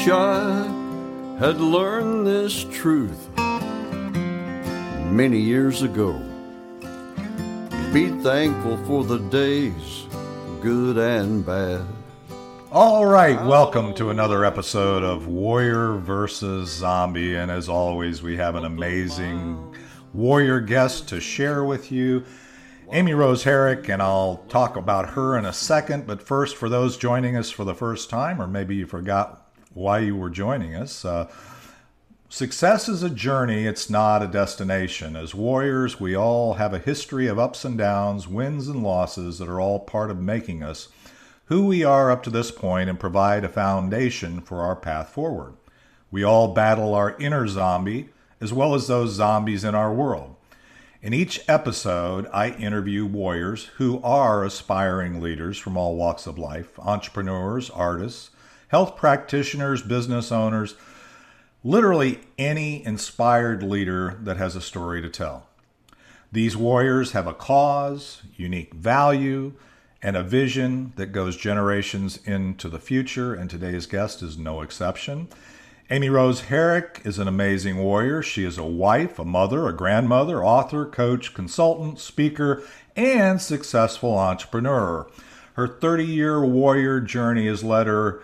Wish I had learned this truth many years ago. Be thankful for the days, good and bad. All right, welcome to another episode of Warrior versus Zombie. And as always, we have an amazing warrior guest to share with you. Amy Rose Herrick, and I'll talk about her in a second. But first, for those joining us for the first time, or maybe you forgot why you were joining us, uh, success is a journey, it's not a destination. As warriors, we all have a history of ups and downs, wins and losses that are all part of making us who we are up to this point and provide a foundation for our path forward. We all battle our inner zombie as well as those zombies in our world. In each episode, I interview warriors who are aspiring leaders from all walks of life entrepreneurs, artists, health practitioners, business owners, literally any inspired leader that has a story to tell. These warriors have a cause, unique value, and a vision that goes generations into the future, and today's guest is no exception. Amy Rose Herrick is an amazing warrior. She is a wife, a mother, a grandmother, author, coach, consultant, speaker, and successful entrepreneur. Her 30 year warrior journey has led her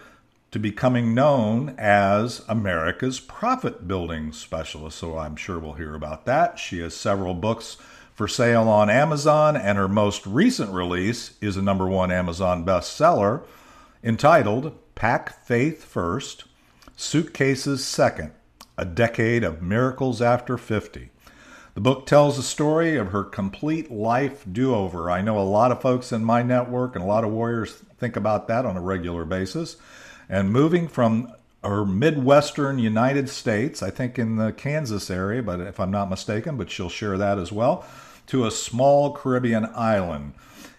to becoming known as America's profit building specialist. So I'm sure we'll hear about that. She has several books for sale on Amazon, and her most recent release is a number one Amazon bestseller entitled Pack Faith First, Suitcases Second A Decade of Miracles After 50. The book tells the story of her complete life do over. I know a lot of folks in my network and a lot of warriors think about that on a regular basis. And moving from our Midwestern United States, I think in the Kansas area, but if I'm not mistaken, but she'll share that as well, to a small Caribbean island.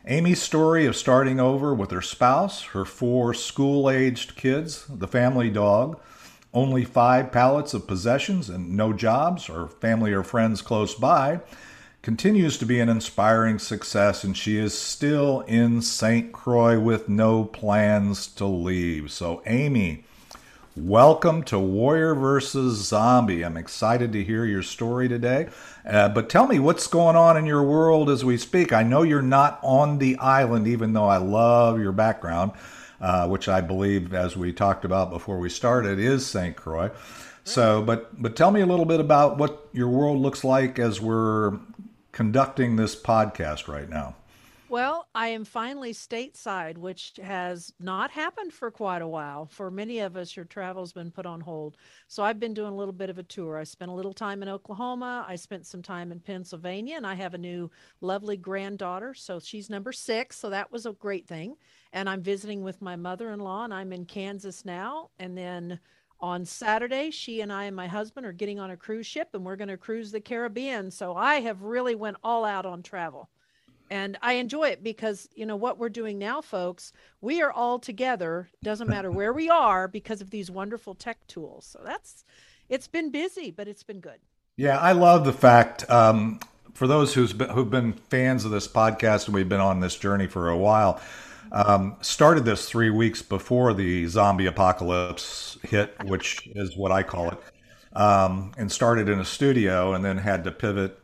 Amy's story of starting over with her spouse, her four school aged kids, the family dog, only five pallets of possessions, and no jobs or family or friends close by, continues to be an inspiring success, and she is still in St. Croix with no plans to leave. So, Amy, welcome to Warrior versus Zombie. I'm excited to hear your story today. Uh, but tell me what's going on in your world as we speak. I know you're not on the island, even though I love your background, uh, which I believe, as we talked about before we started, is St. Croix. So, but but tell me a little bit about what your world looks like as we're conducting this podcast right now. Well, I am finally stateside, which has not happened for quite a while. For many of us, your travel's been put on hold. So I've been doing a little bit of a tour. I spent a little time in Oklahoma. I spent some time in Pennsylvania, and I have a new lovely granddaughter. So she's number six. So that was a great thing. And I'm visiting with my mother in law, and I'm in Kansas now. And then on Saturday, she and I and my husband are getting on a cruise ship, and we're going to cruise the Caribbean. So I have really went all out on travel and I enjoy it because you know what we're doing now, folks. We are all together. Doesn't matter where we are because of these wonderful tech tools. So that's it's been busy, but it's been good. Yeah, I love the fact. Um, for those who's been, who've been fans of this podcast, and we've been on this journey for a while. Um, started this three weeks before the zombie apocalypse hit, which is what I call it, um, and started in a studio, and then had to pivot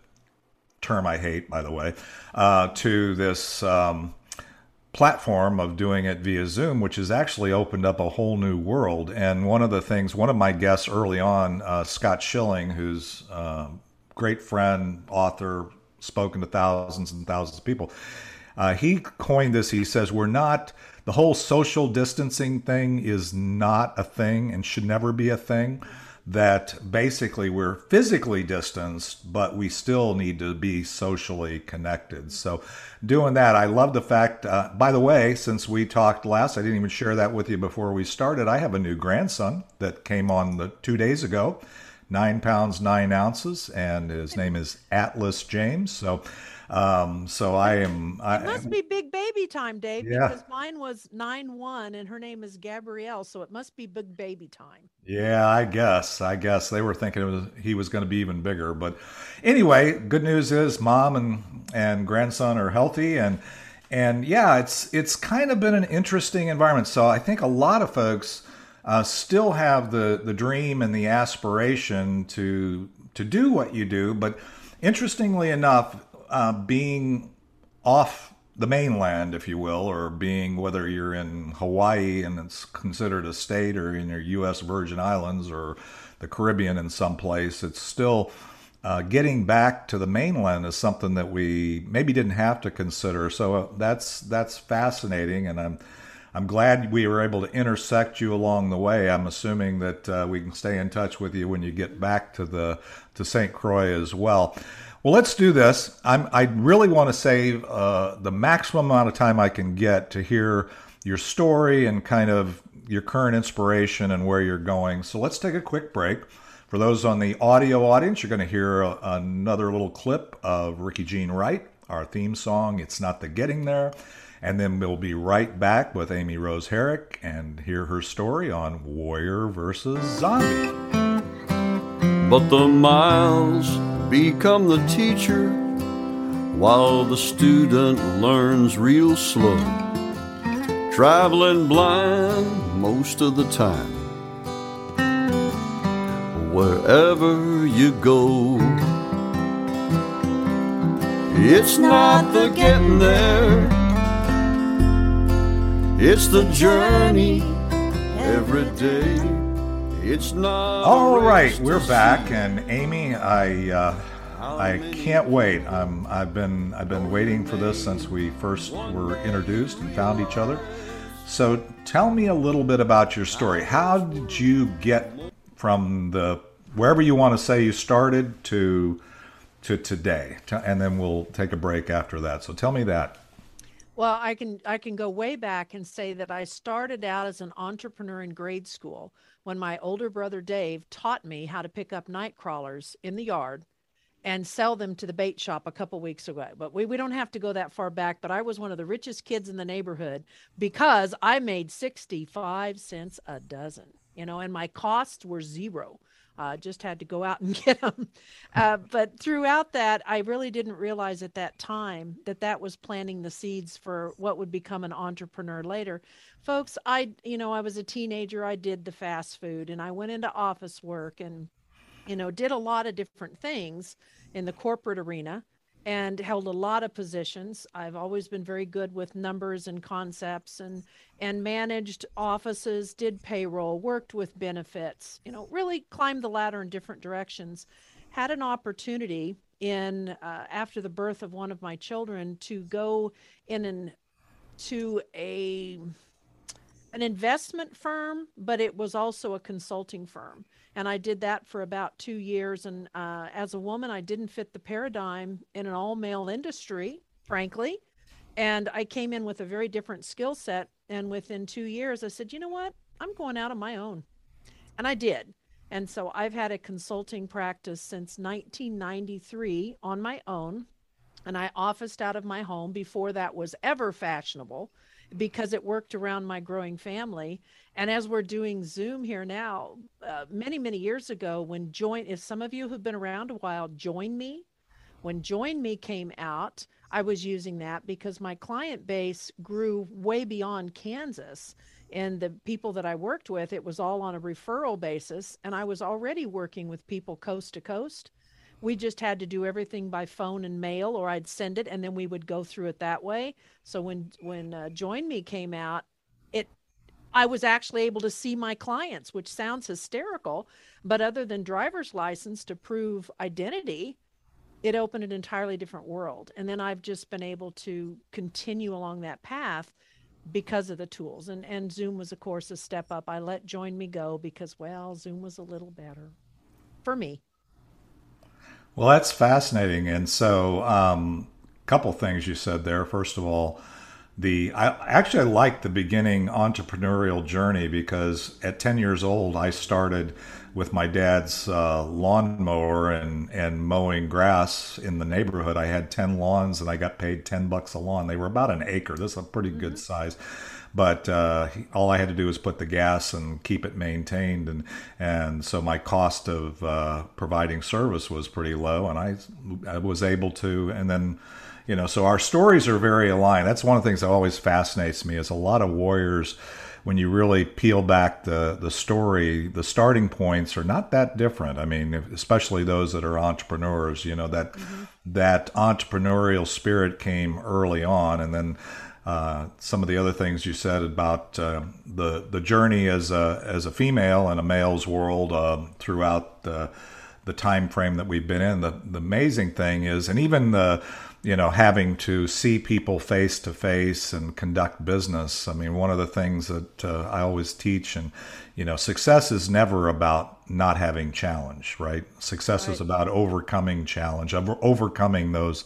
term I hate, by the way, uh, to this um, platform of doing it via Zoom, which has actually opened up a whole new world. And one of the things, one of my guests early on, uh, Scott Schilling, who's a uh, great friend, author, spoken to thousands and thousands of people, uh, he coined this. He says, We're not, the whole social distancing thing is not a thing and should never be a thing that basically we're physically distanced, but we still need to be socially connected. So, doing that, I love the fact, uh, by the way, since we talked last, I didn't even share that with you before we started. I have a new grandson that came on the two days ago, nine pounds, nine ounces, and his name is Atlas James. So, um, so I am. I, it must be big baby time, Dave, yeah. because mine was nine one, and her name is Gabrielle, so it must be big baby time. Yeah, I guess. I guess they were thinking was, he was going to be even bigger, but anyway, good news is mom and and grandson are healthy, and and yeah, it's it's kind of been an interesting environment. So I think a lot of folks. Uh, still have the, the dream and the aspiration to to do what you do, but interestingly enough, uh, being off the mainland, if you will, or being whether you're in Hawaii and it's considered a state, or in your U.S. Virgin Islands or the Caribbean in some place, it's still uh, getting back to the mainland is something that we maybe didn't have to consider. So uh, that's that's fascinating, and I'm I'm glad we were able to intersect you along the way. I'm assuming that uh, we can stay in touch with you when you get back to the to St. Croix as well. Well, let's do this. I'm, I really want to save uh, the maximum amount of time I can get to hear your story and kind of your current inspiration and where you're going. So let's take a quick break. For those on the audio audience, you're going to hear a, another little clip of Ricky Jean Wright, our theme song, It's Not the Getting There. And then we'll be right back with Amy Rose Herrick and hear her story on Warrior versus Zombie. But the miles become the teacher while the student learns real slow, traveling blind most of the time. Wherever you go, it's not the getting there, it's the journey every day. It's not. All right, we're back, and Amy, I uh, I can't wait. I'm I've been I've been waiting for this since we first were introduced and found each other. So tell me a little bit about your story. How did you get from the wherever you want to say you started to to today? And then we'll take a break after that. So tell me that. Well, I can I can go way back and say that I started out as an entrepreneur in grade school when my older brother Dave taught me how to pick up night crawlers in the yard and sell them to the bait shop a couple weeks ago. But we, we don't have to go that far back. But I was one of the richest kids in the neighborhood because I made 65 cents a dozen, you know, and my costs were zero. Uh, just had to go out and get them. Uh, but throughout that, I really didn't realize at that time that that was planting the seeds for what would become an entrepreneur later. Folks, I, you know, I was a teenager. I did the fast food and I went into office work and, you know, did a lot of different things in the corporate arena and held a lot of positions. I've always been very good with numbers and concepts and and managed offices, did payroll, worked with benefits, you know, really climbed the ladder in different directions. Had an opportunity in uh, after the birth of one of my children to go in an to a an investment firm, but it was also a consulting firm. And I did that for about two years. And uh, as a woman, I didn't fit the paradigm in an all male industry, frankly. And I came in with a very different skill set. And within two years, I said, you know what? I'm going out on my own. And I did. And so I've had a consulting practice since 1993 on my own. And I officed out of my home before that was ever fashionable because it worked around my growing family. And as we're doing Zoom here now, uh, many, many years ago, when Join, if some of you who've been around a while, Join Me, when Join Me came out, I was using that because my client base grew way beyond Kansas. And the people that I worked with, it was all on a referral basis. And I was already working with people coast to coast we just had to do everything by phone and mail or i'd send it and then we would go through it that way. So when when uh, join me came out it i was actually able to see my clients which sounds hysterical but other than driver's license to prove identity it opened an entirely different world. And then i've just been able to continue along that path because of the tools. And and zoom was of course a step up. I let join me go because well zoom was a little better for me well, that's fascinating. And so, a um, couple things you said there. First of all, the I actually like the beginning entrepreneurial journey because at 10 years old I started with my dad's uh, lawnmower and and mowing grass in the neighborhood. I had 10 lawns and I got paid 10 bucks a lawn. They were about an acre. This is a pretty mm-hmm. good size but uh, all I had to do was put the gas and keep it maintained, and and so my cost of uh, providing service was pretty low, and I I was able to, and then you know, so our stories are very aligned. That's one of the things that always fascinates me is a lot of warriors. When you really peel back the the story, the starting points are not that different. I mean, especially those that are entrepreneurs. You know that mm-hmm. that entrepreneurial spirit came early on, and then uh, some of the other things you said about uh, the the journey as a as a female in a male's world uh, throughout the the time frame that we've been in. The the amazing thing is, and even the you know having to see people face to face and conduct business. I mean, one of the things that uh, I always teach, and you know, success is never about not having challenge, right? Success right. is about overcoming challenge, overcoming those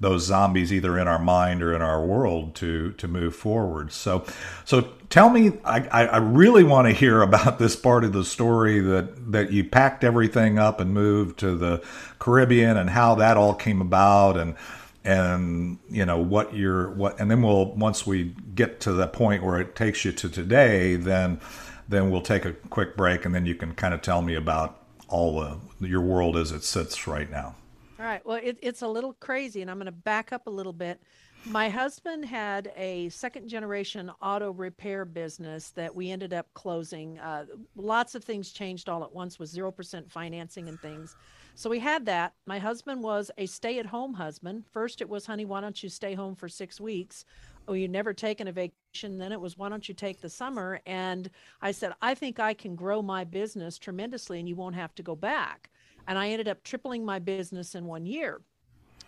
those zombies either in our mind or in our world to to move forward. So, so tell me, I, I really want to hear about this part of the story that that you packed everything up and moved to the Caribbean and how that all came about and and you know what you're what and then we'll once we get to the point where it takes you to today then then we'll take a quick break and then you can kind of tell me about all the, your world as it sits right now all right. Well, it, it's a little crazy, and I'm going to back up a little bit. My husband had a second generation auto repair business that we ended up closing. Uh, lots of things changed all at once with 0% financing and things. So we had that. My husband was a stay at home husband. First, it was, honey, why don't you stay home for six weeks? Oh, you've never taken a vacation. Then it was, why don't you take the summer? And I said, I think I can grow my business tremendously and you won't have to go back and I ended up tripling my business in one year.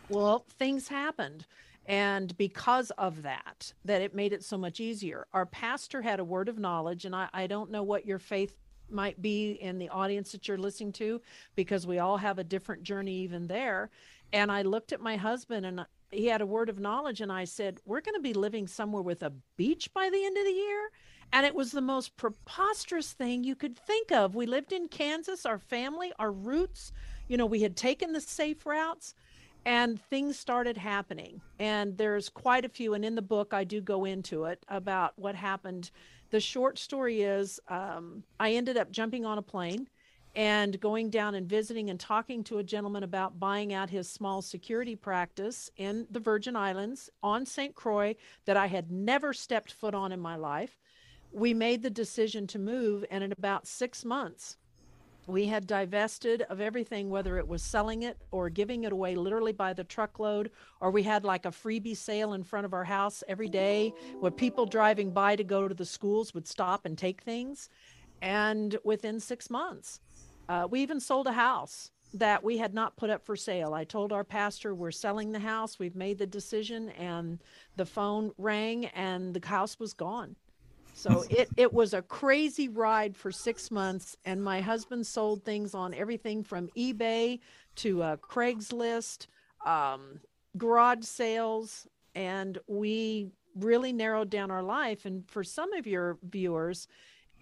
Well, things happened. And because of that, that it made it so much easier. Our pastor had a word of knowledge, and I, I don't know what your faith might be in the audience that you're listening to, because we all have a different journey even there. And I looked at my husband and he had a word of knowledge, and I said, We're going to be living somewhere with a beach by the end of the year. And it was the most preposterous thing you could think of. We lived in Kansas, our family, our roots, you know, we had taken the safe routes and things started happening. And there's quite a few, and in the book, I do go into it about what happened. The short story is um, I ended up jumping on a plane and going down and visiting and talking to a gentleman about buying out his small security practice in the Virgin Islands on St. Croix that I had never stepped foot on in my life we made the decision to move, and in about six months, we had divested of everything, whether it was selling it or giving it away literally by the truckload, or we had like a freebie sale in front of our house every day where people driving by to go to the schools would stop and take things. And within six months, uh, we even sold a house that we had not put up for sale. I told our pastor we're selling the house. We've made the decision and the phone rang and the house was gone. So it it was a crazy ride for 6 months and my husband sold things on everything from eBay to uh, Craigslist, um, garage sales and we really narrowed down our life and for some of your viewers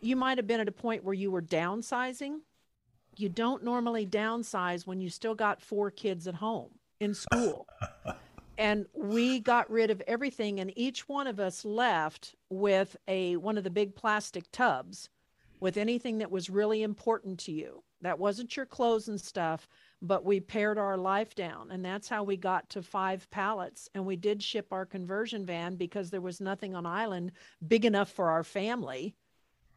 you might have been at a point where you were downsizing you don't normally downsize when you still got four kids at home in school. and we got rid of everything and each one of us left with a one of the big plastic tubs with anything that was really important to you. That wasn't your clothes and stuff, but we pared our life down and that's how we got to 5 pallets and we did ship our conversion van because there was nothing on island big enough for our family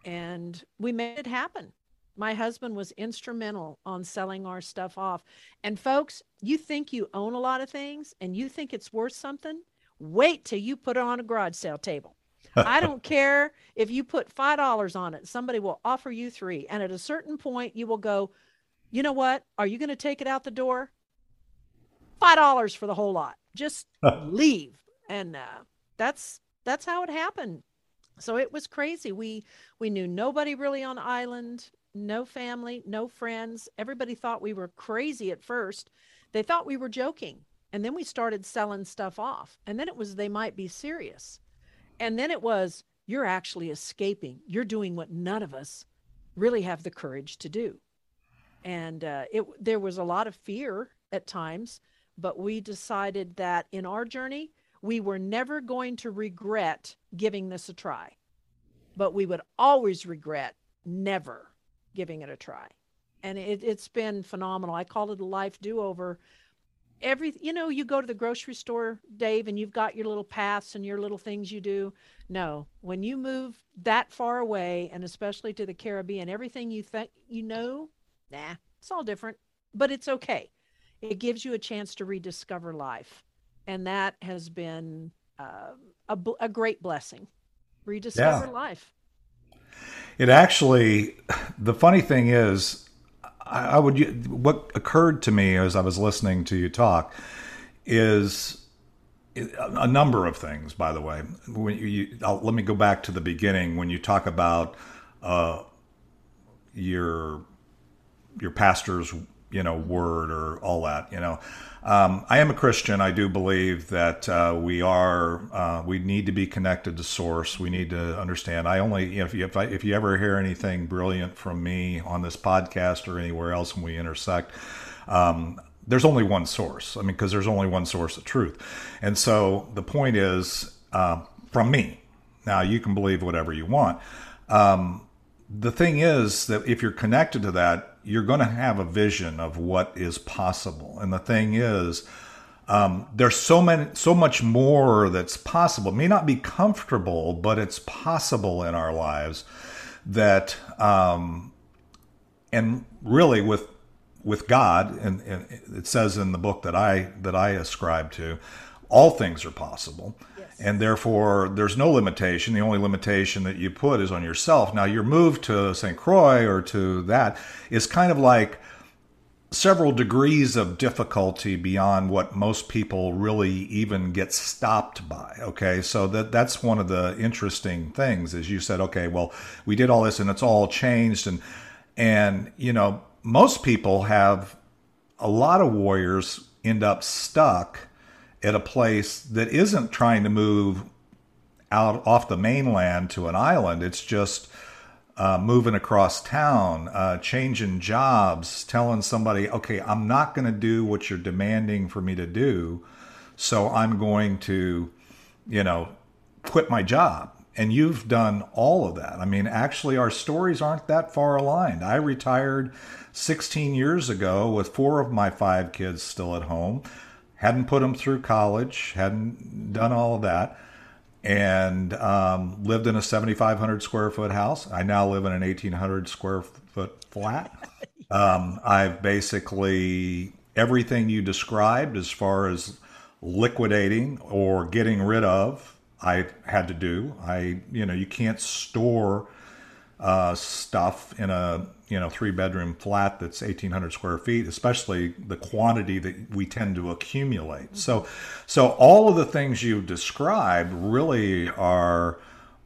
and we made it happen my husband was instrumental on selling our stuff off. And folks, you think you own a lot of things and you think it's worth something? Wait till you put it on a garage sale table. I don't care if you put $5 on it, somebody will offer you 3 and at a certain point you will go, "You know what? Are you going to take it out the door?" $5 for the whole lot. Just leave. And uh, that's that's how it happened. So it was crazy. We we knew nobody really on island no family, no friends. Everybody thought we were crazy at first. They thought we were joking. And then we started selling stuff off. And then it was they might be serious. And then it was you're actually escaping. You're doing what none of us really have the courage to do. And uh, it there was a lot of fear at times, but we decided that in our journey, we were never going to regret giving this a try. But we would always regret never giving it a try. And it, it's been phenomenal. I call it a life do over. Every, you know, you go to the grocery store, Dave, and you've got your little paths and your little things you do. No, when you move that far away, and especially to the Caribbean, everything you think you know, nah, it's all different, but it's okay. It gives you a chance to rediscover life. And that has been uh, a, a great blessing. Rediscover yeah. life. It actually, the funny thing is, I, would what occurred to me as I was listening to you talk is a number of things. By the way, when you, let me go back to the beginning when you talk about uh, your your pastor's you know word or all that you know um, I am a Christian. I do believe that uh, we are uh, we need to be connected to source. We need to understand. I only you know, if you if, I, if you ever hear anything brilliant from me on this podcast or anywhere else when we intersect. Um, there's only one source. I mean, because there's only one source of truth. And so the point is uh, from me. Now, you can believe whatever you want. Um, the thing is that if you're connected to that, you're going to have a vision of what is possible. And the thing is, um, there's so many, so much more that's possible. It may not be comfortable, but it's possible in our lives. That, um, and really, with with God, and, and, it says in the book that I that I ascribe to, all things are possible and therefore there's no limitation. The only limitation that you put is on yourself. Now, your move to St. Croix or to that is kind of like several degrees of difficulty beyond what most people really even get stopped by okay so that that's one of the interesting things is you said okay well we did all this and it's all changed and and you know most people have a lot of warriors end up stuck at a place that isn't trying to move out off the mainland to an island. It's just uh, moving across town, uh, changing jobs, telling somebody, okay, I'm not going to do what you're demanding for me to do. So I'm going to, you know, quit my job. And you've done all of that. I mean, actually, our stories aren't that far aligned. I retired 16 years ago with four of my five kids still at home hadn't put them through college, hadn't done all of that, and um, lived in a 7,500 square foot house. I now live in an 1,800 square foot flat. Um, I've basically everything you described as far as liquidating or getting rid of. I had to do. I, you know, you can't store uh, stuff in a you know three bedroom flat that's 1800 square feet especially the quantity that we tend to accumulate. So so all of the things you described really are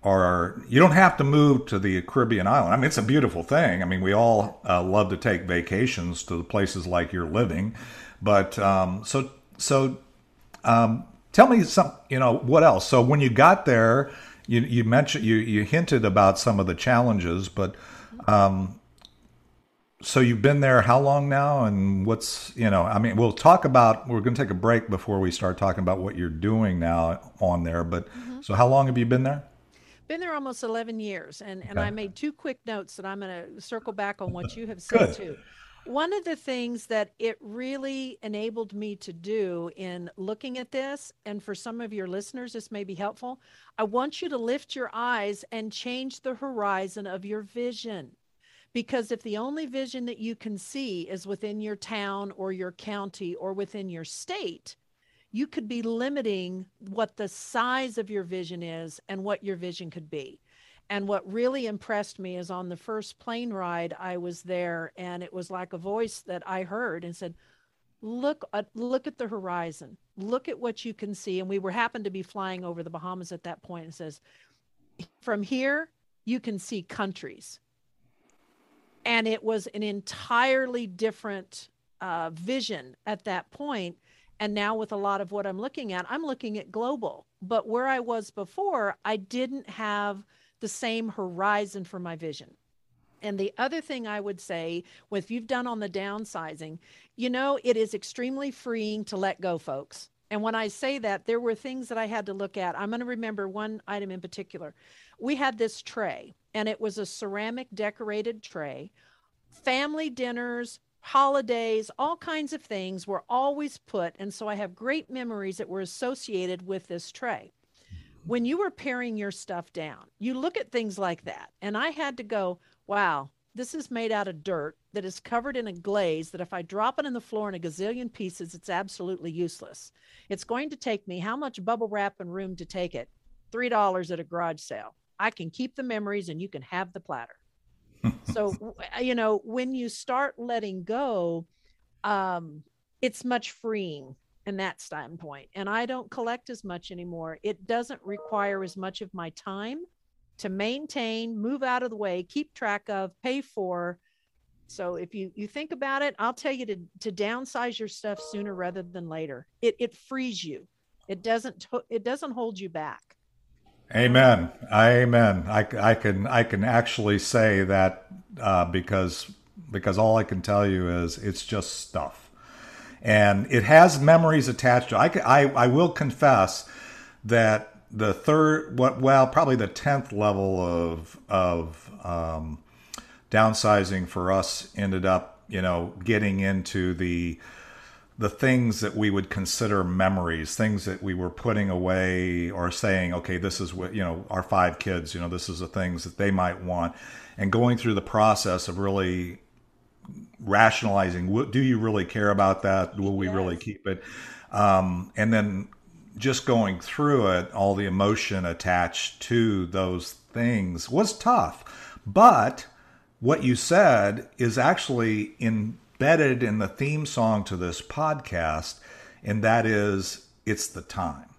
are you don't have to move to the caribbean island. I mean it's a beautiful thing. I mean we all uh, love to take vacations to the places like you're living. But um, so so um, tell me some you know what else? So when you got there you, you mentioned you, you hinted about some of the challenges but um, so you've been there how long now and what's you know i mean we'll talk about we're going to take a break before we start talking about what you're doing now on there but mm-hmm. so how long have you been there been there almost 11 years and and i made two quick notes that i'm going to circle back on what you have said Good. too one of the things that it really enabled me to do in looking at this, and for some of your listeners, this may be helpful. I want you to lift your eyes and change the horizon of your vision. Because if the only vision that you can see is within your town or your county or within your state, you could be limiting what the size of your vision is and what your vision could be. And what really impressed me is on the first plane ride, I was there and it was like a voice that I heard and said, look at look at the horizon. Look at what you can see. And we were happened to be flying over the bahamas at that point and says from here you can see countries. And it was an entirely different uh, vision at that point. And now with a lot of what i'm looking at i'm looking at global. But where i was before i didn't have the same horizon for my vision and the other thing I would say, if you've done on the downsizing, you know, it is extremely freeing to let go, folks. And when I say that, there were things that I had to look at. I'm going to remember one item in particular. We had this tray, and it was a ceramic decorated tray. Family dinners, holidays, all kinds of things were always put. And so I have great memories that were associated with this tray. When you were paring your stuff down, you look at things like that. And I had to go, wow, this is made out of dirt that is covered in a glaze that if I drop it in the floor in a gazillion pieces, it's absolutely useless. It's going to take me how much bubble wrap and room to take it? $3 at a garage sale. I can keep the memories and you can have the platter. so, you know, when you start letting go, um, it's much freeing in that standpoint. And I don't collect as much anymore. It doesn't require as much of my time to maintain, move out of the way, keep track of, pay for. So if you you think about it, I'll tell you to to downsize your stuff sooner rather than later. It it frees you. It doesn't it doesn't hold you back. Amen. Amen. I, I can I can actually say that uh, because because all I can tell you is it's just stuff, and it has memories attached to. It. I I, I will confess that the third what well probably the tenth level of of um, downsizing for us ended up you know getting into the the things that we would consider memories, things that we were putting away or saying, okay, this is what, you know, our five kids, you know, this is the things that they might want. And going through the process of really rationalizing, do you really care about that? Will we yes. really keep it? Um, and then just going through it, all the emotion attached to those things was tough. But what you said is actually embedded in the theme song to this podcast, and that is it's the time.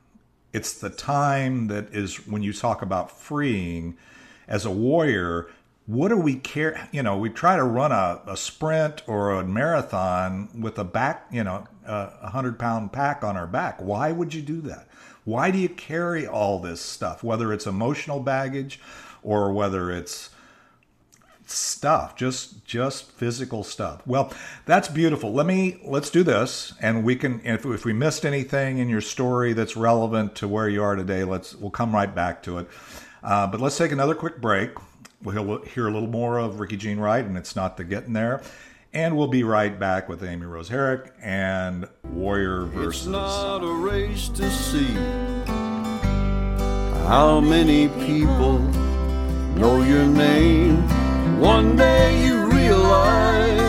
It's the time that is when you talk about freeing as a warrior. What do we care? You know, we try to run a, a sprint or a marathon with a back, you know, a hundred pound pack on our back. Why would you do that? Why do you carry all this stuff, whether it's emotional baggage or whether it's stuff just just physical stuff well that's beautiful let me let's do this and we can if, if we missed anything in your story that's relevant to where you are today let's we'll come right back to it uh, but let's take another quick break we'll hear a little more of ricky jean wright and it's not the getting there. And we'll be right back with amy rose herrick and warrior versus. it's not a race to see how many people know your name. One day you realize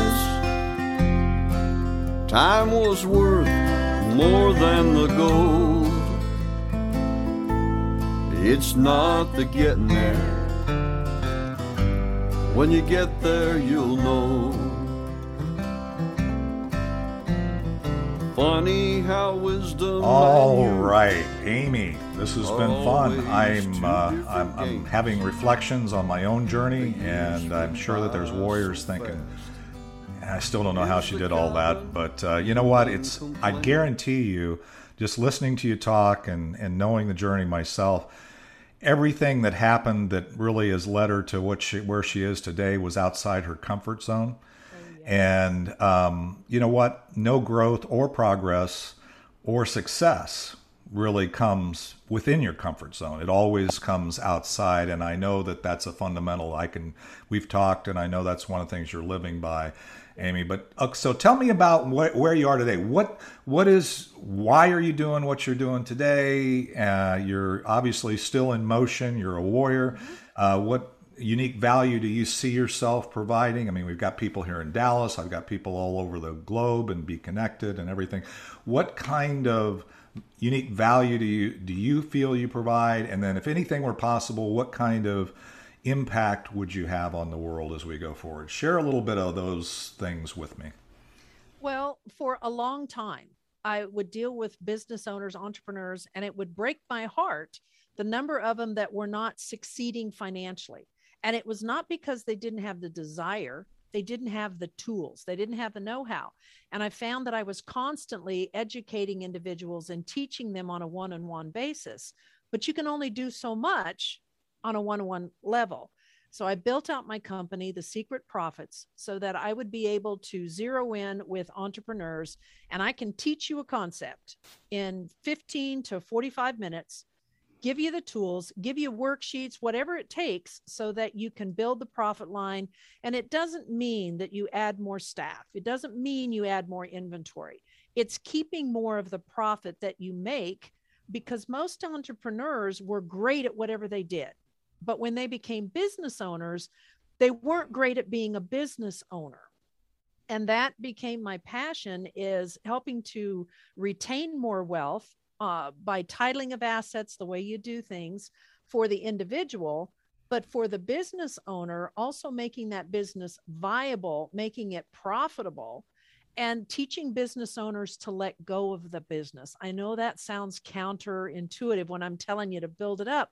time was worth more than the gold. It's not the getting there, When you get there, you'll know. Funny how wisdom. All right, Amy, this has been fun. I'm, uh, I'm I'm having reflections on my own journey, and I'm sure that there's warriors thinking. I still don't know how she did all that, but uh, you know what? It's I guarantee you, just listening to you talk and and knowing the journey myself, everything that happened that really has led her to what she where she is today was outside her comfort zone. And um, you know what? No growth or progress or success really comes within your comfort zone. It always comes outside. And I know that that's a fundamental. I can, we've talked, and I know that's one of the things you're living by, Amy. But uh, so tell me about wh- where you are today. What, what is, why are you doing what you're doing today? Uh, you're obviously still in motion. You're a warrior. Uh, what, unique value do you see yourself providing? I mean, we've got people here in Dallas, I've got people all over the globe and be connected and everything. What kind of unique value do you do you feel you provide? And then if anything were possible, what kind of impact would you have on the world as we go forward? Share a little bit of those things with me. Well, for a long time, I would deal with business owners, entrepreneurs, and it would break my heart the number of them that were not succeeding financially. And it was not because they didn't have the desire, they didn't have the tools, they didn't have the know how. And I found that I was constantly educating individuals and teaching them on a one on one basis. But you can only do so much on a one on one level. So I built out my company, The Secret Profits, so that I would be able to zero in with entrepreneurs and I can teach you a concept in 15 to 45 minutes, give you the tools, give you worksheets, whatever it takes so that you can build the profit line. And it doesn't mean that you add more staff. It doesn't mean you add more inventory. It's keeping more of the profit that you make because most entrepreneurs were great at whatever they did. But when they became business owners, they weren't great at being a business owner. And that became my passion is helping to retain more wealth uh, by titling of assets, the way you do things for the individual, but for the business owner, also making that business viable, making it profitable, and teaching business owners to let go of the business. I know that sounds counterintuitive when I'm telling you to build it up.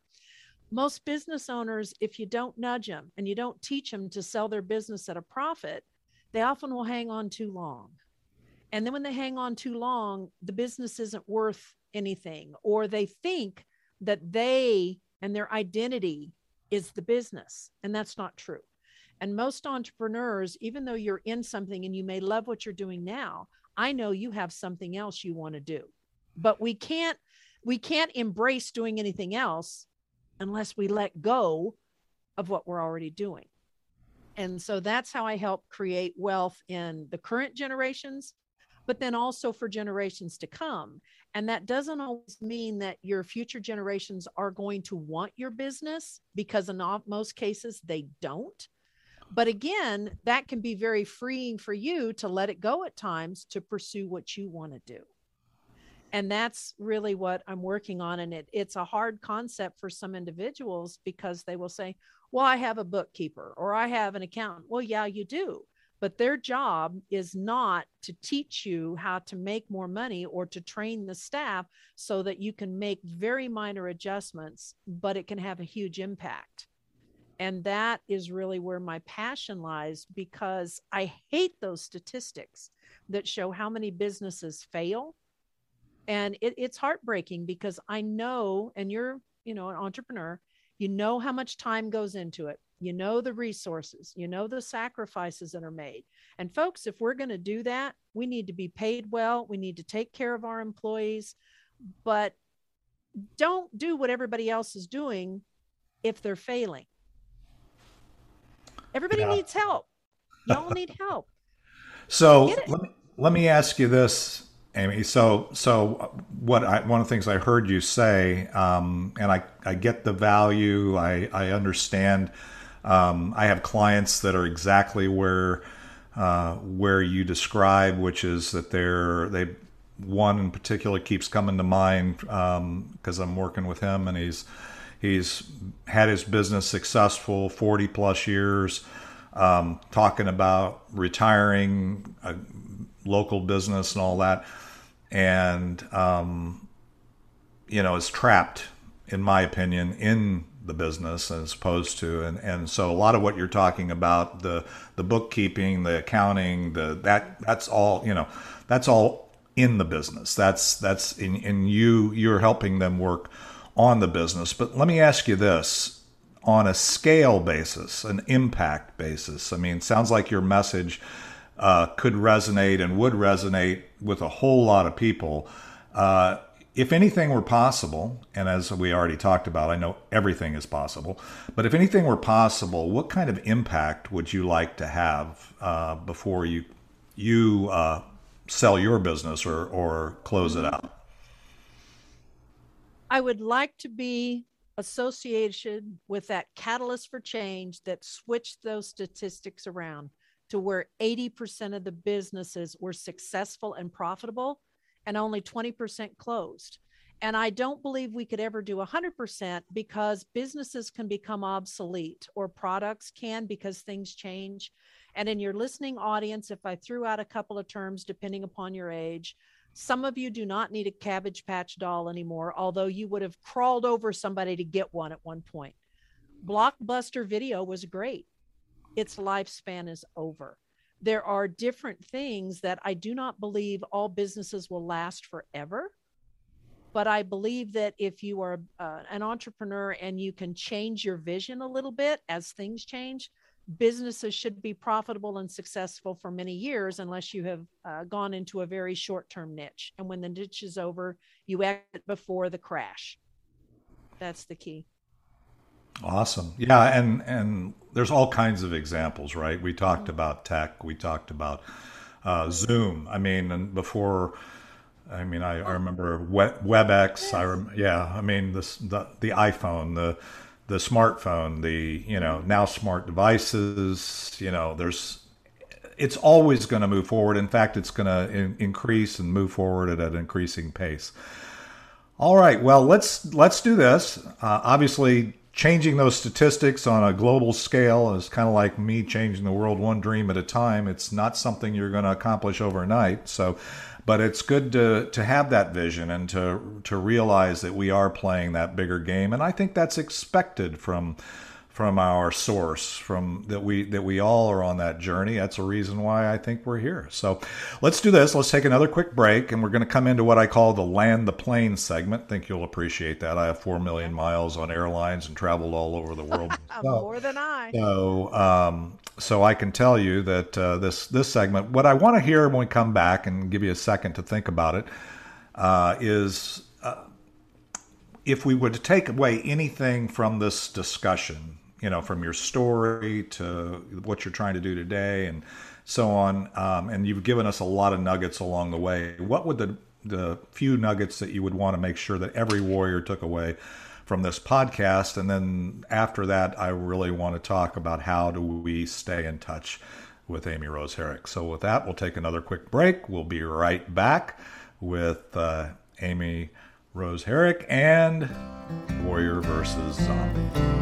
Most business owners, if you don't nudge them and you don't teach them to sell their business at a profit, they often will hang on too long. And then when they hang on too long, the business isn't worth anything, or they think that they and their identity is the business. And that's not true. And most entrepreneurs, even though you're in something and you may love what you're doing now, I know you have something else you want to do. But we can't we can't embrace doing anything else unless we let go of what we're already doing. And so that's how I help create wealth in the current generations, but then also for generations to come. And that doesn't always mean that your future generations are going to want your business because in most cases they don't. But again, that can be very freeing for you to let it go at times to pursue what you want to do. And that's really what I'm working on. And it, it's a hard concept for some individuals because they will say, Well, I have a bookkeeper or I have an accountant. Well, yeah, you do. But their job is not to teach you how to make more money or to train the staff so that you can make very minor adjustments, but it can have a huge impact. And that is really where my passion lies because I hate those statistics that show how many businesses fail. And it, it's heartbreaking because I know, and you're, you know, an entrepreneur, you know how much time goes into it. You know the resources, you know the sacrifices that are made. And folks, if we're going to do that, we need to be paid well. We need to take care of our employees, but don't do what everybody else is doing if they're failing. Everybody Yeah. needs help. Y'all need help. So let me let me ask you this, Amy. So so what I one of the things I heard you say, um, and I I get the value. I I understand. Um, I have clients that are exactly where uh, where you describe, which is that they're they one in particular keeps coming to mind because I'm working with him and he's he's had his business successful 40 plus years um, talking about retiring a local business and all that, and um, you know is trapped, in my opinion, in the business as opposed to and and so a lot of what you're talking about the the bookkeeping the accounting the that that's all you know that's all in the business. That's that's in in you you're helping them work on the business. But let me ask you this. On a scale basis an impact basis i mean sounds like your message uh, could resonate and would resonate with a whole lot of people uh, if anything were possible, and as we already talked about, I know everything is possible, but if anything were possible, what kind of impact would you like to have uh, before you you uh, sell your business or or close it out? I would like to be associated with that catalyst for change that switched those statistics around to where 80% of the businesses were successful and profitable and only 20% closed. And I don't believe we could ever do 100% because businesses can become obsolete or products can because things change. And in your listening audience, if I threw out a couple of terms depending upon your age, some of you do not need a cabbage patch doll anymore, although you would have crawled over somebody to get one at one point. Blockbuster video was great. Its lifespan is over there are different things that I do not believe all businesses will last forever. But I believe that if you are uh, an entrepreneur and you can change your vision a little bit as things change, businesses should be profitable and successful for many years unless you have uh, gone into a very short term niche. And when the niche is over, you exit before the crash. That's the key. Awesome. Yeah, and and there's all kinds of examples, right? We talked about tech. We talked about uh, Zoom. I mean, and before, I mean, I, I remember WebEx. I rem, yeah. I mean, this the the iPhone, the the smartphone, the you know now smart devices. You know, there's it's always going to move forward. In fact, it's going to in, increase and move forward at an increasing pace. All right. Well, let's let's do this. Uh, obviously, changing those statistics on a global scale is kind of like me changing the world one dream at a time. It's not something you're going to accomplish overnight. So, but it's good to to have that vision and to to realize that we are playing that bigger game. And I think that's expected from from our source from that we that we all are on that journey. That's a reason why i think we're here. So let's do this. Let's take another quick break and we're going to come into what i call the land the plane segment. Think you'll appreciate that. I have 4 million miles on airlines and traveled all over the world so, more than i. So um, so i can tell you that uh, this this segment what i want to hear when we come back and give you a second to think about it uh, is uh, if we were to take away anything from this discussion you know, from your story to what you're trying to do today and so on. Um, and you've given us a lot of nuggets along the way. What would the the few nuggets that you would want to make sure that every warrior took away from this podcast? And then after that, I really want to talk about how do we stay in touch with Amy Rose Herrick. So with that, we'll take another quick break. We'll be right back with uh, Amy Rose Herrick and Warrior versus Zombie.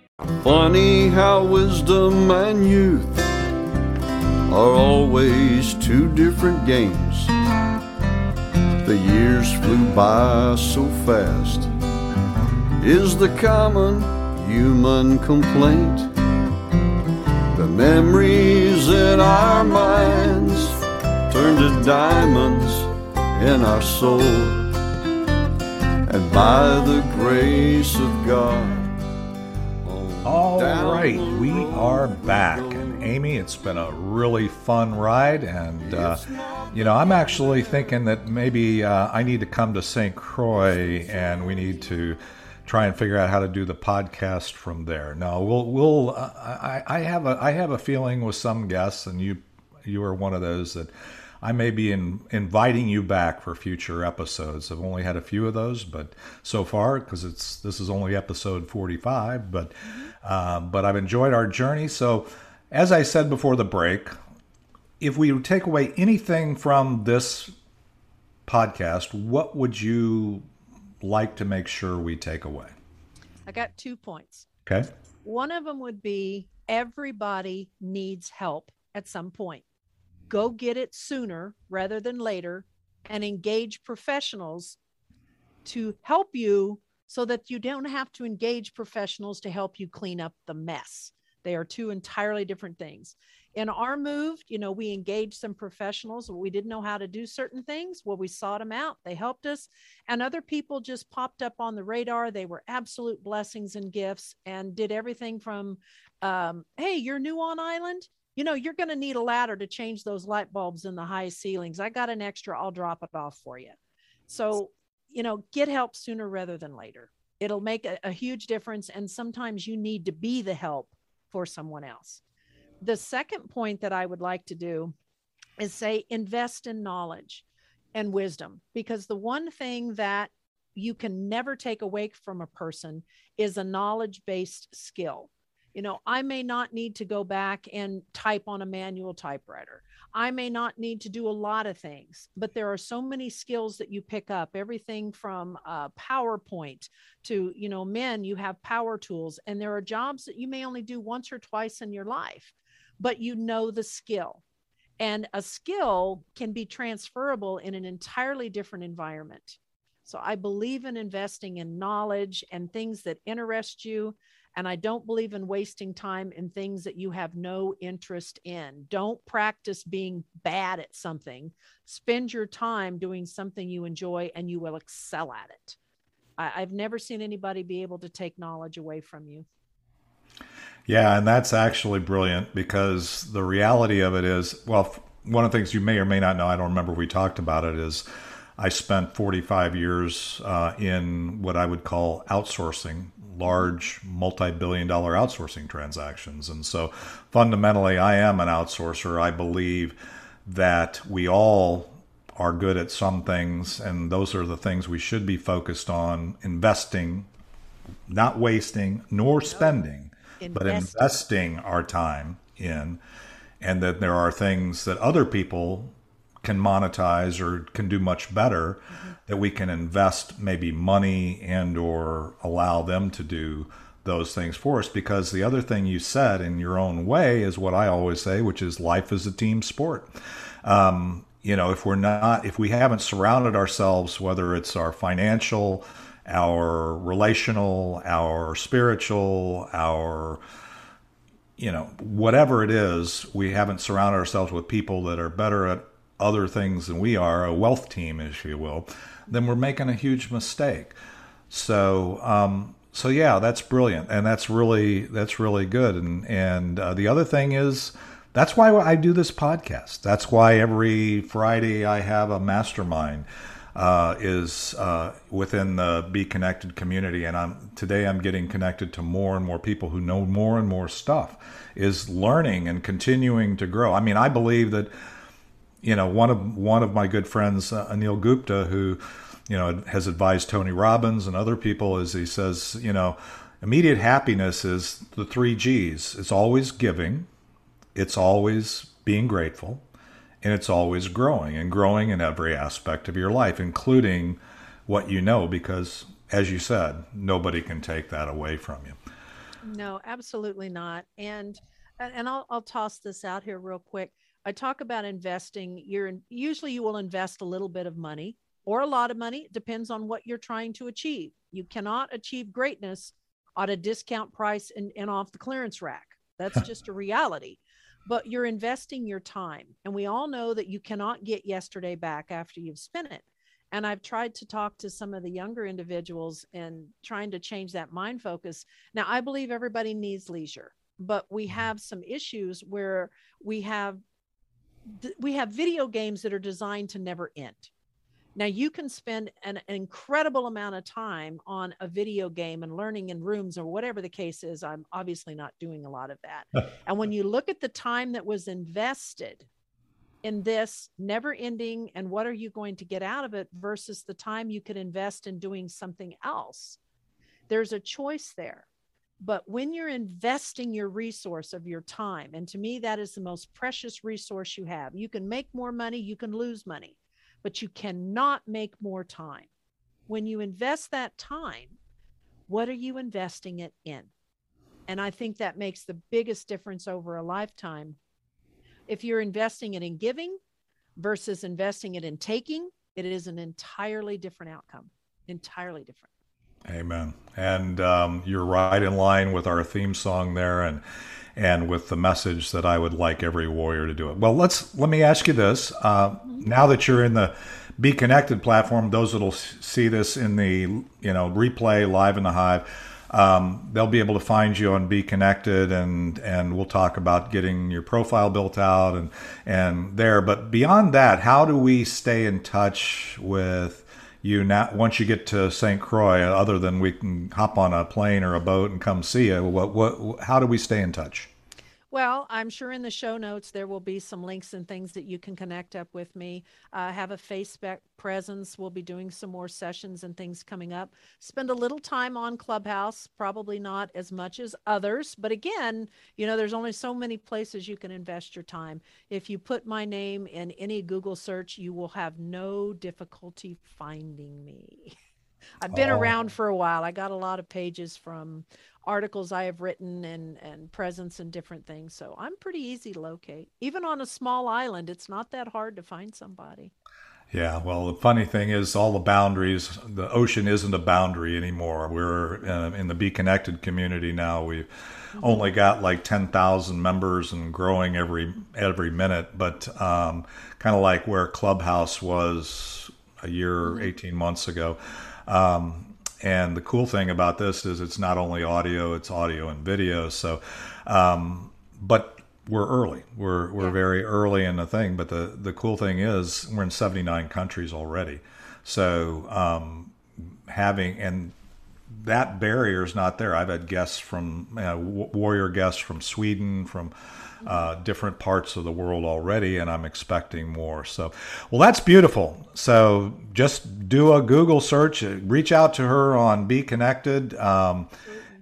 Funny how wisdom and youth are always two different games. The years flew by so fast, is the common human complaint. The memories in our minds turn to diamonds in our soul. And by the grace of God, all right, we are back. And Amy, it's been a really fun ride. And, uh, you know, I'm actually thinking that maybe uh, I need to come to St. Croix and we need to try and figure out how to do the podcast from there. No, we'll we'll uh, I, I have a I have a feeling with some guests, and you you are one of those that I may be in, inviting you back for future episodes. I've only had a few of those, but so far because it's this is only episode 45. But uh, but I've enjoyed our journey. So as I said before the break, if we take away anything from this podcast, what would you like to make sure we take away? I got two points. Okay. One of them would be everybody needs help at some point go get it sooner rather than later and engage professionals to help you so that you don't have to engage professionals to help you clean up the mess. They are two entirely different things. In our move, you know, we engaged some professionals. We didn't know how to do certain things. Well, we sought them out. They helped us. And other people just popped up on the radar. They were absolute blessings and gifts and did everything from, um, hey, you're new on island you know, you're going to need a ladder to change those light bulbs in the high ceilings. I got an extra, I'll drop it off for you. So, you know, get help sooner rather than later. It'll make a, a huge difference. And sometimes you need to be the help for someone else. The second point that I would like to do is say invest in knowledge and wisdom, because the one thing that you can never take away from a person is a knowledge based skill you know, I may not need to go back and type on a manual typewriter. I may not need to do a lot of things, but there are so many skills that you pick up everything from uh, PowerPoint to, you know, men, you have power tools, and there are jobs that you may only do once or twice in your life, but you know the skill. And a skill can be transferable in an entirely different environment. So I believe in investing in knowledge and things that interest you and I don't believe in wasting time in things that you have no interest in. Don't practice being bad at something. Spend your time doing something you enjoy and you will excel at it. I, have never seen anybody be able to take knowledge away from you. Yeah, and that's actually brilliant because the reality of it is well, one of the things you may or may not know, I don't remember we talked about it, is I spent 45 years uh, in what I would call outsourcing, large multi-billion dollar outsourcing transactions. And so fundamentally I am an outsourcer. I believe that we all are good at some things and those are the things we should be focused on investing, not wasting nor spending, investing. but investing our time in and that there are things that other people can monetize or can do much better mm-hmm. that we can invest maybe money and or allow them to do those things for us because the other thing you said in your own way is what I always say which is life is a team sport um, you know if we're not if we haven't surrounded ourselves whether it's our financial our relational our spiritual our you know whatever it is we haven't surrounded ourselves with people that are better at other things than we are, a wealth team, if you will, then we're making a huge mistake. So, um, so yeah, that's brilliant, and that's really that's really good. And and uh, the other thing is that's why I do this podcast. That's why every Friday I have a mastermind. Uh, is uh, within the Be Connected community, and I'm today I'm getting connected to more and more people who know more and more stuff. Is learning and continuing to grow. I mean, I believe that you know, one of one of my good friends, uh, Anil Gupta, who you know has advised Tony Robbins and other people, is he says, you know, immediate happiness is the three G's. It's always giving, it's always being grateful, and it's always growing and growing in every aspect of your life, including what you know, because as you said, nobody can take that away from you. No, absolutely not. And and I'll I'll toss this out here real quick. I talk about investing. You're in, usually you will invest a little bit of money or a lot of money. It depends on what you're trying to achieve. You cannot achieve greatness at a discount price and, and off the clearance rack. That's just a reality. But you're investing your time. And we all know that you cannot get yesterday back after you've spent it. And I've tried to talk to some of the younger individuals and trying to change that mind focus. Now, I believe everybody needs leisure, but we mm-hmm. have some issues where we have we have video games that are designed to never end Now you can spend an, an, incredible amount of time on a video game and learning in rooms or whatever the case is. I'm obviously not doing a lot of that. and when you look at the time that was invested in this never ending and what are you going to get out of it versus the time you could invest in doing something else, there's a choice there. But when you're investing your resource of your time, and to me, that is the most precious resource you have, you can make more money, you can lose money but you cannot make more time. When you invest that time, what are you investing it in? And I think that makes the biggest difference over a lifetime. If you're investing it in giving versus investing it in taking, it is an entirely different outcome. Entirely different. Amen. And um, you're right in line with our theme song there, and and with the message that I would like every warrior to do it. Well, let's let me ask you this: uh, now that you're in the Be Connected platform, those that'll see this in the you know replay live in the Hive, um, they'll be able to find you on Be Connected, and and we'll talk about getting your profile built out and and there. But beyond that, how do we stay in touch with you now once you get to St. Croix, other than we can hop on a plane or a boat and come see you? What what? How do we stay in touch? Well, I'm sure in the show notes there will be some links and things that you can connect up with me. I uh, have a Facebook presence. We'll be doing some more sessions and things coming up. Spend a little time on Clubhouse, probably not as much as others, but again, you know, there's only so many places you can invest your time. If you put my name in any Google search, you will have no difficulty finding me. I've been oh. around for a while. I got a lot of pages from articles I have written and and presence and different things. So I'm pretty easy to locate. Even on a small island, it's not that hard to find somebody. Yeah, well, the funny thing is, all the boundaries, the ocean isn't a boundary anymore. We're uh, in the Be Connected community now. We've mm-hmm. only got like 10,000 members and growing every every minute, but um, kind of like where Clubhouse was a year, mm-hmm. 18 months ago. Um, and the cool thing about this is it's not only audio, it's audio and video. So, um, but we're early. We're we're yeah. very early in the thing. But the the cool thing is we're in 79 countries already. So um, having and that barrier is not there. I've had guests from uh, warrior guests from Sweden, from uh, different parts of the world already, and I'm expecting more. So, well, that's beautiful. So, just do a Google search, reach out to her on Be Connected, um,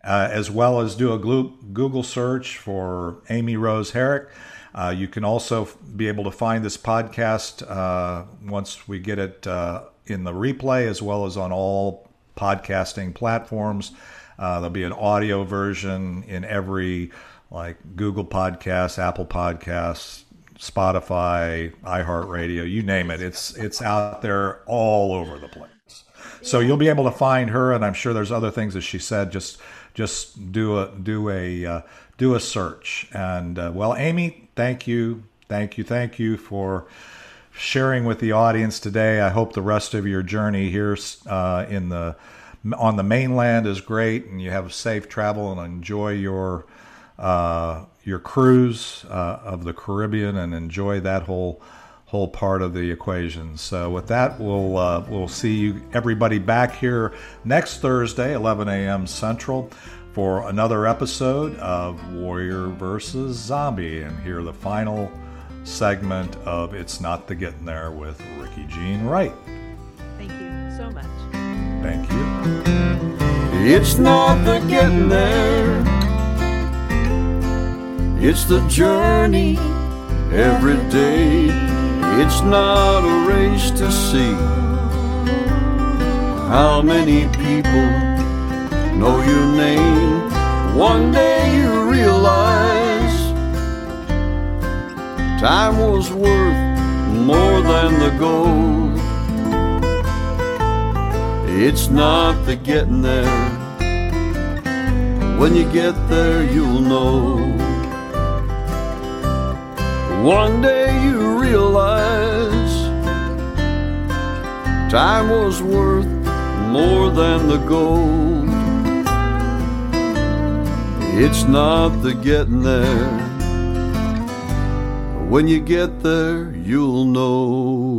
uh, as well as do a Google search for Amy Rose Herrick. Uh, you can also be able to find this podcast uh, once we get it uh, in the replay, as well as on all podcasting platforms. Uh, there'll be an audio version in every like Google Podcasts, Apple Podcasts, Spotify, iHeartRadio, you name it. It's it's out there all over the place. So you'll be able to find her, and I'm sure there's other things as she said. Just just do a do a uh, do a search. And uh, well, Amy, thank you, thank you, thank you for sharing with the audience today. I hope the rest of your journey here uh, in the on the mainland is great, and you have safe travel and enjoy your uh, your cruise uh, of the Caribbean and enjoy that whole whole part of the equation. So with that, we'll uh, we'll see you everybody back here next Thursday, 11 a.m. Central, for another episode of Warrior versus Zombie, and hear the final segment of It's Not the Getting There with Ricky Jean Wright. Thank you so much. Thank you. It's not the getting there it's the journey every day. It's not a race to see how many people know your name. One day you realize time was worth more than the gold. It's not the getting there. When you get there, you'll know. One day you realize time was worth more than the gold. It's not the getting there. When you get there, you'll know.